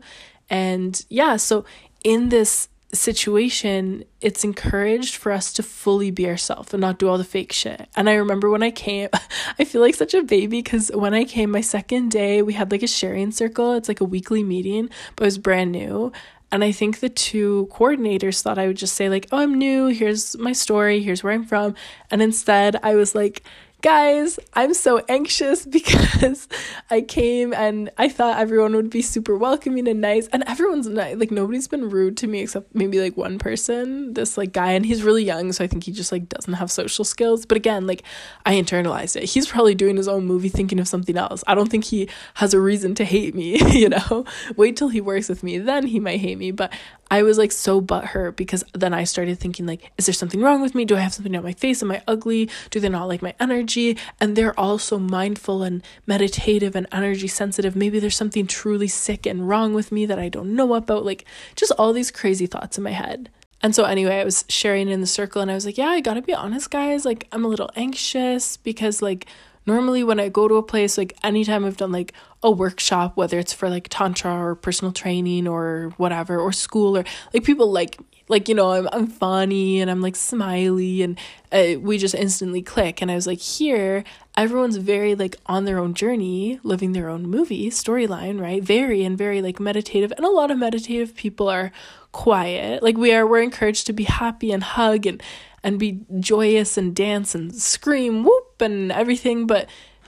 And yeah, so in this situation, it's encouraged for us to fully be ourselves and not do all the fake shit. And I remember when I came, I feel like such a baby because when I came my second day, we had like a sharing circle. It's like a weekly meeting, but it was brand new. And I think the two coordinators thought I would just say, like, oh, I'm new. Here's my story. Here's where I'm from. And instead, I was like, guys, I'm so anxious because I came and I thought everyone would be super welcoming and nice. And everyone's nice. Like, nobody's been rude to me except maybe like one person, this like guy. And he's really young. So I think he just like doesn't have social skills. But again, like, I internalized it. He's probably doing his own movie thinking of something else. I don't think he has a reason to hate me, you know? Wait till he works with me. Then he might hate me. But I was like so butthurt because then I started thinking like, is there something wrong with me? Do I have something on my face? Am I ugly? Do they not like my energy? And they're all so mindful and meditative and energy sensitive. Maybe there's something truly sick and wrong with me that I don't know about. Like just all these crazy thoughts in my head. And so anyway, I was sharing in the circle and I was like, yeah, I gotta be honest, guys. Like I'm a little anxious because like normally when I go to a place, like anytime I've done like a workshop, whether it's for like tantra or personal training or whatever, or school, or like people like like you know I'm I'm funny and I'm like smiley and uh, we just instantly click. And I was like, here everyone's very like on their own journey, living their own movie storyline, right? Very and very like meditative, and a lot of meditative people are quiet. Like we are, we're encouraged to be happy and hug and and be joyous and dance and scream whoop and everything but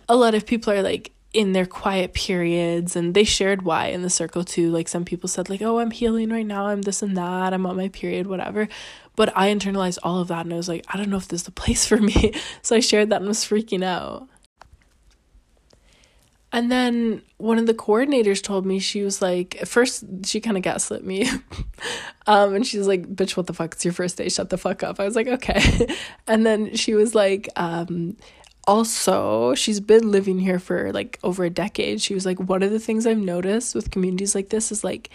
a lot of people are like in their quiet periods and they shared why in the circle too. Like some people said like oh i'm healing right now. I'm this and that. I'm on my period whatever. But i internalized all of that and i was like i don't know if this is the place for me. So i shared that and was freaking out and then one of the coordinators told me she was like, at first she kind of gaslit me, um, and she's like, "Bitch, what the fuck? It's your first day. Shut the fuck up." I was like, "Okay," and then she was like, um, also she's been living here for like over a decade. She was like, one of the things I've noticed with communities like this is like,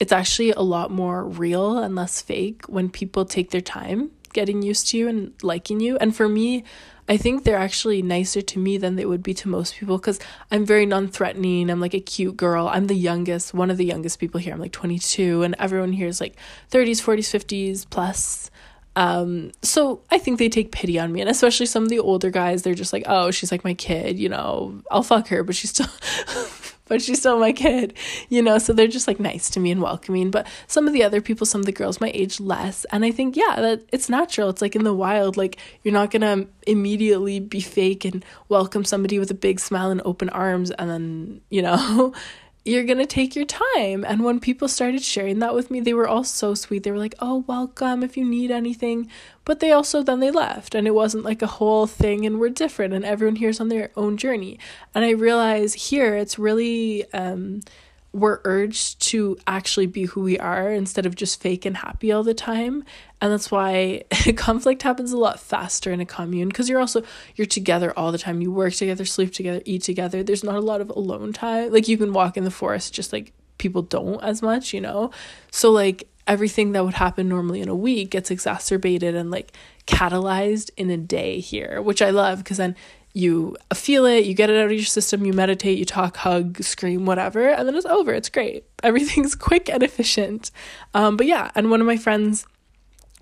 it's actually a lot more real and less fake when people take their time getting used to you and liking you. And for me, I think they're actually nicer to me than they would be to most people because I'm very non threatening. I'm like a cute girl. I'm the youngest, one of the youngest people here. I'm like 22, and everyone here is like 30s, 40s, 50s plus. Um, so I think they take pity on me, and especially some of the older guys, they're just like, oh, she's like my kid, you know, I'll fuck her, but she's still but she's still my kid, you know? So they're just like nice to me and welcoming. But some of the other people, some of the girls my age less. And I think, yeah, that it's natural. It's like in the wild, like you're not gonna immediately be fake and welcome somebody with a big smile and open arms and then, you know, you're going to take your time. And when people started sharing that with me, they were all so sweet. They were like, "Oh, welcome if you need anything." But they also then they left and it wasn't like a whole thing and we're different and everyone here's on their own journey. And I realize here it's really um we're urged to actually be who we are instead of just fake and happy all the time. And that's why conflict happens a lot faster in a commune because you're also you're together all the time. You work together sleep together eat together. There's not a lot of alone time. Like you can walk in the forest just like people don't as much you know? So like everything that would happen normally in a week gets exacerbated and like catalyzed in a day here which i love because then you feel it, you get it out of your system, you meditate, you talk, hug, scream, whatever, and then it's over. It's great. Everything's quick and efficient. Um, but yeah, and one of my friends,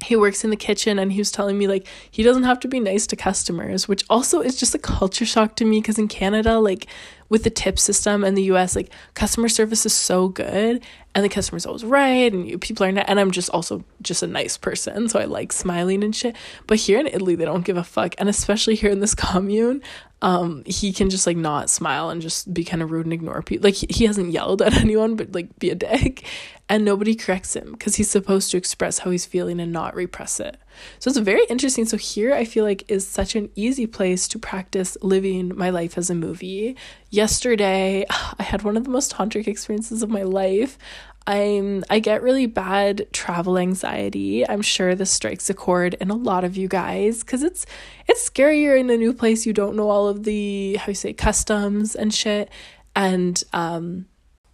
he works in the kitchen and he was telling me like he doesn't have to be nice to customers, which also is just a culture shock to me because in Canada, like with the tip system in the US, like customer service is so good and the customer's always right and you, people are not and I'm just also just a nice person so I like smiling and shit. But here in Italy they don't give a fuck and especially here in this commune um he can just like not smile and just be kind of rude and ignore people. Like he, he hasn't yelled at anyone but like be a dick. And nobody corrects him because he's supposed to express how he's feeling and not repress it. So it's very interesting. So here I feel like is such an easy place to practice living my life as a movie. Yesterday I had one of the most tantric experiences of my life I'm I get really bad travel anxiety. I'm sure this strikes a chord in a lot of you guys cuz it's it's scarier in a new place you don't know all of the how you say customs and shit and um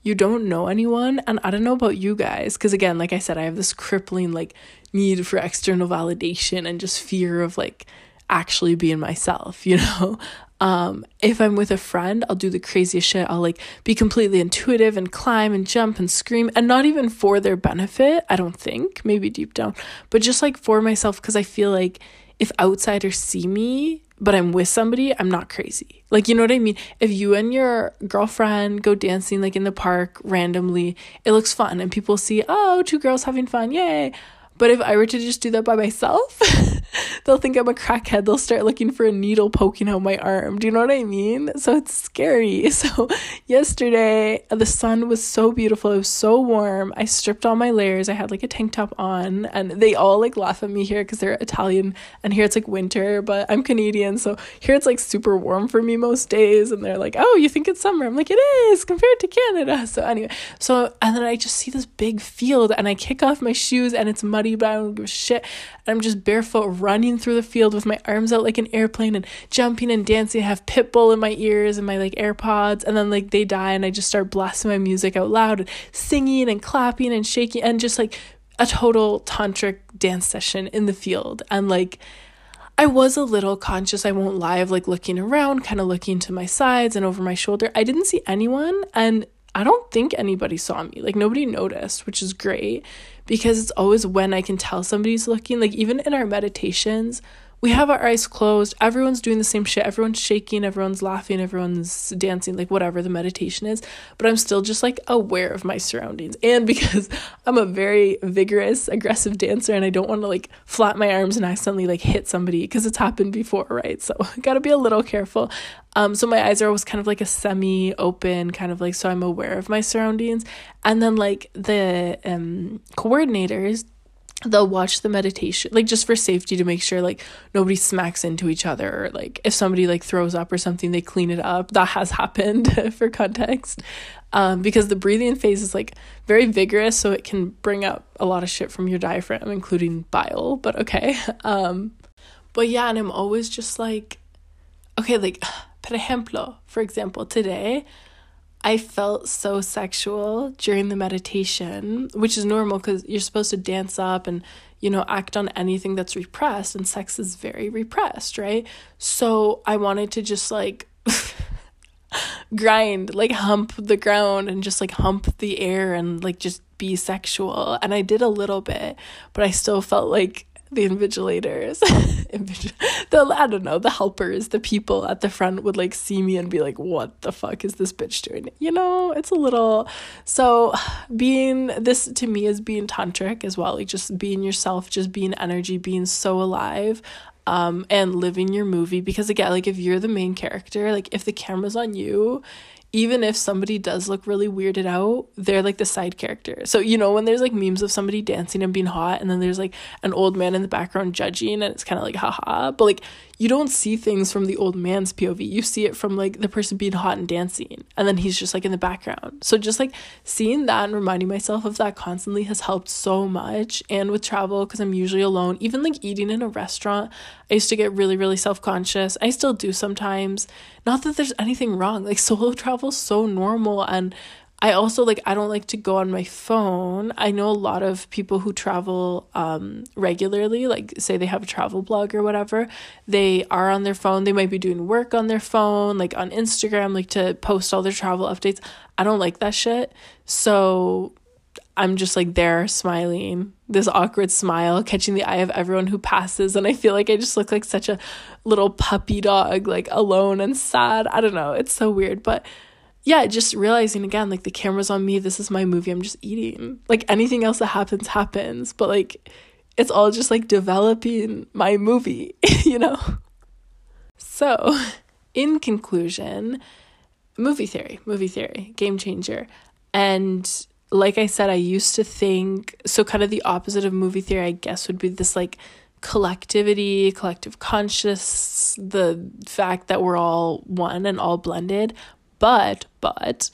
you don't know anyone and I don't know about you guys cuz again like I said I have this crippling like need for external validation and just fear of like actually being myself, you know? Um, if I'm with a friend, I'll do the craziest shit. I'll like be completely intuitive and climb and jump and scream and not even for their benefit, I don't think, maybe deep down, but just like for myself because I feel like if outsiders see me, but I'm with somebody, I'm not crazy. Like, you know what I mean? If you and your girlfriend go dancing like in the park randomly, it looks fun and people see, oh, two girls having fun, yay. But if I were to just do that by myself, they'll think I'm a crackhead. They'll start looking for a needle poking out my arm. Do you know what I mean? So it's scary. So yesterday, uh, the sun was so beautiful. It was so warm. I stripped all my layers. I had like a tank top on, and they all like laugh at me here because they're Italian, and here it's like winter, but I'm Canadian. So here it's like super warm for me most days. And they're like, oh, you think it's summer? I'm like, it is compared to Canada. So anyway, so, and then I just see this big field, and I kick off my shoes, and it's muddy, but I don't give a shit. And I'm just barefoot running through the field with my arms out like an airplane and jumping and dancing. I have Pitbull in my ears and my like AirPods, and then like they die, and I just start blasting my music out loud and singing and clapping and shaking and just like a total tantric dance session in the field. And like I was a little conscious, I won't lie, of like looking around, kind of looking to my sides and over my shoulder. I didn't see anyone, and I don't think anybody saw me. Like nobody noticed, which is great because it's always when I can tell somebody's looking. Like even in our meditations, we have our eyes closed. Everyone's doing the same shit. Everyone's shaking, everyone's laughing, everyone's dancing, like whatever the meditation is. But I'm still just like aware of my surroundings. And because I'm a very vigorous, aggressive dancer and I don't want to like flap my arms and accidentally like hit somebody because it's happened before, right? So gotta be a little careful. Um, so my eyes are always kind of like a semi open, kind of like so I'm aware of my surroundings. And then like the um coordinators they'll watch the meditation like just for safety to make sure like nobody smacks into each other or like if somebody like throws up or something they clean it up. That has happened for context. Um, because the breathing phase is like very vigorous so it can bring up a lot of shit from your diaphragm including bile but okay. Um, but yeah and i'm always just like okay like per ejemplo for example today I felt so sexual during the meditation, which is normal because you're supposed to dance up and, you know, act on anything that's repressed, and sex is very repressed, right? So I wanted to just like grind, like hump the ground and just like hump the air and like just be sexual. And I did a little bit, but I still felt like the invigilators, the I don't know, the helpers, the people at the front would like see me and be like, "What the fuck is this bitch doing?" You know, it's a little. So, being this to me is being tantric as well, like just being yourself, just being energy, being so alive, um, and living your movie. Because again, like if you're the main character, like if the camera's on you, even if somebody does look really weirded out, they're like the side character. So, you know, when there's like memes of somebody dancing and being hot, and then there's like an old man in the background judging, and it's kind of like, haha. But like, you don't see things from the old man's POV. You see it from like the person being hot and dancing, and then he's just like in the background. So, just like seeing that and reminding myself of that constantly has helped so much. And with travel, because I'm usually alone, even like eating in a restaurant, I used to get really, really self conscious. I still do sometimes. Not that there's anything wrong, like solo travel travel so normal and I also like I don't like to go on my phone. I know a lot of people who travel um regularly, like say they have a travel blog or whatever, they are on their phone. They might be doing work on their phone, like on Instagram, like to post all their travel updates. I don't like that shit. So I'm just like there smiling, this awkward smile, catching the eye of everyone who passes. And I feel like I just look like such a little puppy dog, like alone and sad. I don't know. It's so weird. But yeah, just realizing again, like the camera's on me. This is my movie. I'm just eating. Like anything else that happens, happens. But like it's all just like developing my movie, you know? So, in conclusion, movie theory, movie theory, game changer. And like I said, I used to think so, kind of the opposite of movie theory, I guess, would be this like collectivity, collective conscious, the fact that we're all one and all blended. But, but,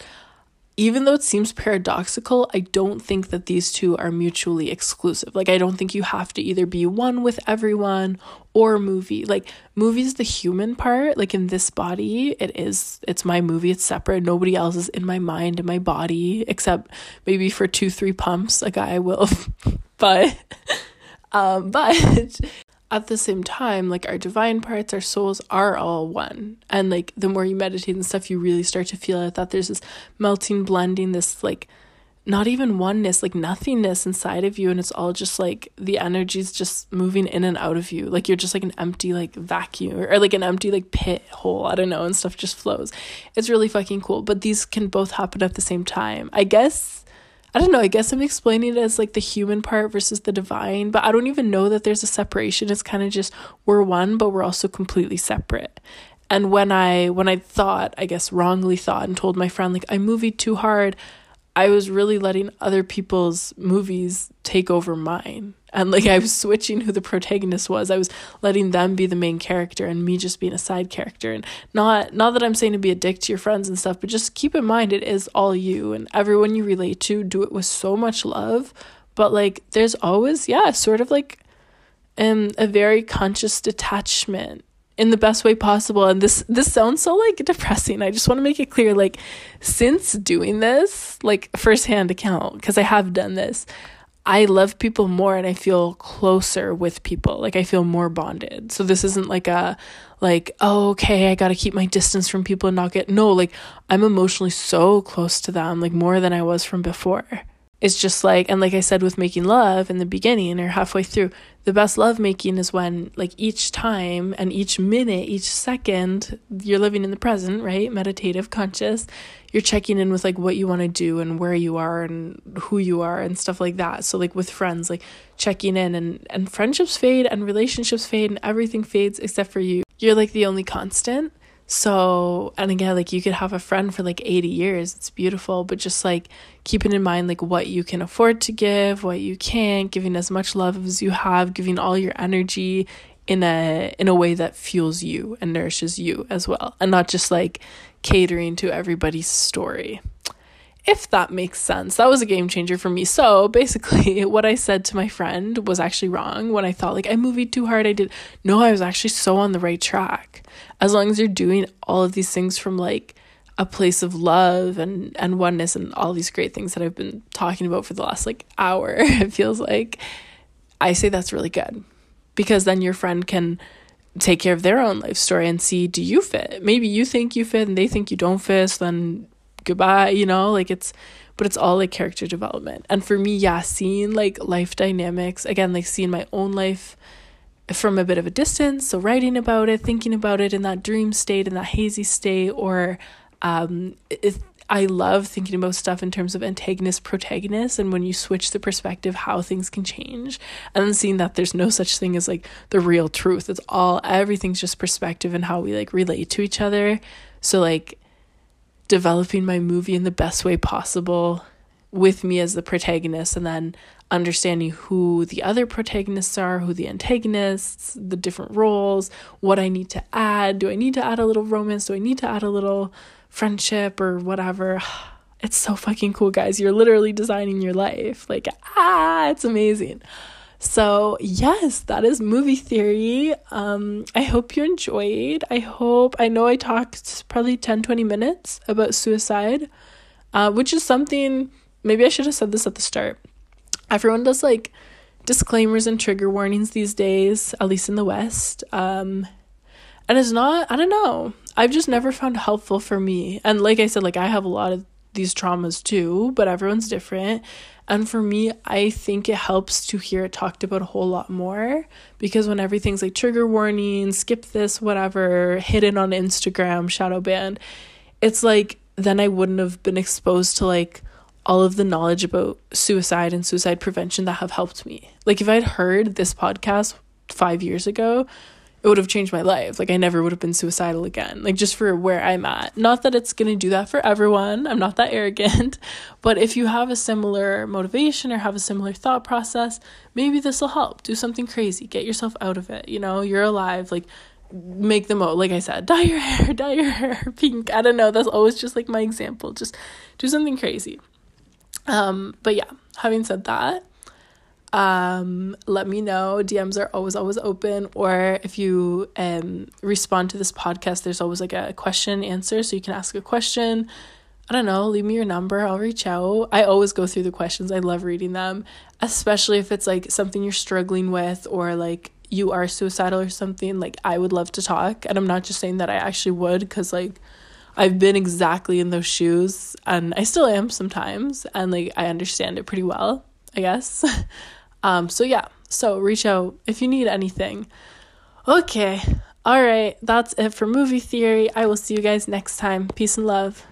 even though it seems paradoxical, I don't think that these two are mutually exclusive. Like, I don't think you have to either be one with everyone or movie. Like, movie's the human part. Like, in this body, it is, it's my movie, it's separate. Nobody else is in my mind and my body, except maybe for two, three pumps, a guy will. but, um, but at the same time, like our divine parts, our souls are all one. And like the more you meditate and stuff, you really start to feel it that there's this melting, blending, this like not even oneness, like nothingness inside of you. And it's all just like the energy's just moving in and out of you. Like you're just like an empty, like vacuum or, or like an empty, like pit hole. I don't know. And stuff just flows. It's really fucking cool. But these can both happen at the same time. I guess I don't know, I guess I'm explaining it as like the human part versus the divine, but I don't even know that there's a separation. It's kind of just we're one, but we're also completely separate. And when I when I thought, I guess wrongly thought and told my friend like I movied too hard, I was really letting other people's movies take over mine. And like I was switching who the protagonist was. I was letting them be the main character and me just being a side character. And not not that I'm saying to be a dick to your friends and stuff, but just keep in mind it is all you and everyone you relate to, do it with so much love. But like there's always, yeah, sort of like um a very conscious detachment in the best way possible and this this sounds so like depressing i just want to make it clear like since doing this like firsthand account because i have done this i love people more and i feel closer with people. Like i feel more bonded. So this isn't like a like oh okay i gotta keep my distance from people and not get no like i'm emotionally so close to them like more than i was from before it's just like, and like I said with making love in the beginning or halfway through, the best love making is when, like, each time and each minute, each second, you're living in the present, right? Meditative, conscious. You're checking in with like what you want to do and where you are and who you are and stuff like that. So, like, with friends, like checking in and, and friendships fade and relationships fade and everything fades except for you. You're like the only constant. So, and again, like you could have a friend for like 80 years. It's beautiful, but just like keeping in mind like what you can afford to give, what you can't, giving as much love as you have, giving all your energy in a in a way that fuels you and nourishes you as well, and not just like catering to everybody's story if that makes sense. That was a game changer for me. So basically, what I said to my friend was actually wrong when I thought, like, I moved too hard. I did. No, I was actually so on the right track. As long as you're doing all of these things from like a place of love and, and oneness and all these great things that I've been talking about for the last like hour, it feels like I say that's really good because then your friend can take care of their own life story and see do you fit maybe you think you fit and they think you don't fit so then goodbye, you know, like it's but it's all like character development. And for me, yeah, seeing like life dynamics, again, like seeing my own life from a bit of a distance, so writing about it, thinking about it in that dream state, in that hazy state, or um, it, I love thinking about stuff in terms of antagonist, protagonist, and when you switch the perspective, how things can change. And then seeing that there's no such thing as like the real truth. It's all, everything's just perspective and how we like relate to each other. So, like, developing my movie in the best way possible with me as the protagonist and then understanding who the other protagonists are, who the antagonists, the different roles, what I need to add. Do I need to add a little romance? Do I need to add a little friendship or whatever? It's so fucking cool, guys. You're literally designing your life. Like, ah, it's amazing. So, yes, that is movie theory. Um, I hope you enjoyed. I hope, I know I talked probably 10, 20 minutes about suicide, uh, which is something, maybe I should have said this at the start. Everyone does like disclaimers and trigger warnings these days, at least in the West. Um, and it's not, I don't know, I've just never found helpful for me. And like I said, like I have a lot of these traumas too, but everyone's different. And for me, I think it helps to hear it talked about a whole lot more because when everything's like trigger warning, skip this, whatever, hidden on Instagram, shadow banned, it's like then I wouldn't have been exposed to like all of the knowledge about suicide and suicide prevention that have helped me. Like if I'd heard this podcast 5 years ago, it would have changed my life. Like I never would have been suicidal again. Like just for where I'm at. Not that it's going to do that for everyone. I'm not that arrogant. But if you have a similar motivation or have a similar thought process, maybe this will help. Do something crazy. Get yourself out of it. You know, you're alive. Like make the most like I said, dye your hair, dye your hair pink. I don't know. That's always just like my example. Just do something crazy. Um, but yeah, having said that, um, let me know. DMs are always, always open. Or if you um, respond to this podcast, there's always like a question answer. So you can ask a question. I don't know, leave me your number. I'll reach out. I always go through the questions. I love reading them, especially if it's like something you're struggling with or like you are suicidal or something, like I would love to talk. And I'm not just saying that I actually would because like I've been exactly in those shoes and I still am sometimes and like I understand it pretty well, I guess. um so yeah, so reach out if you need anything. Okay. All right, that's it for movie theory. I will see you guys next time. Peace and love.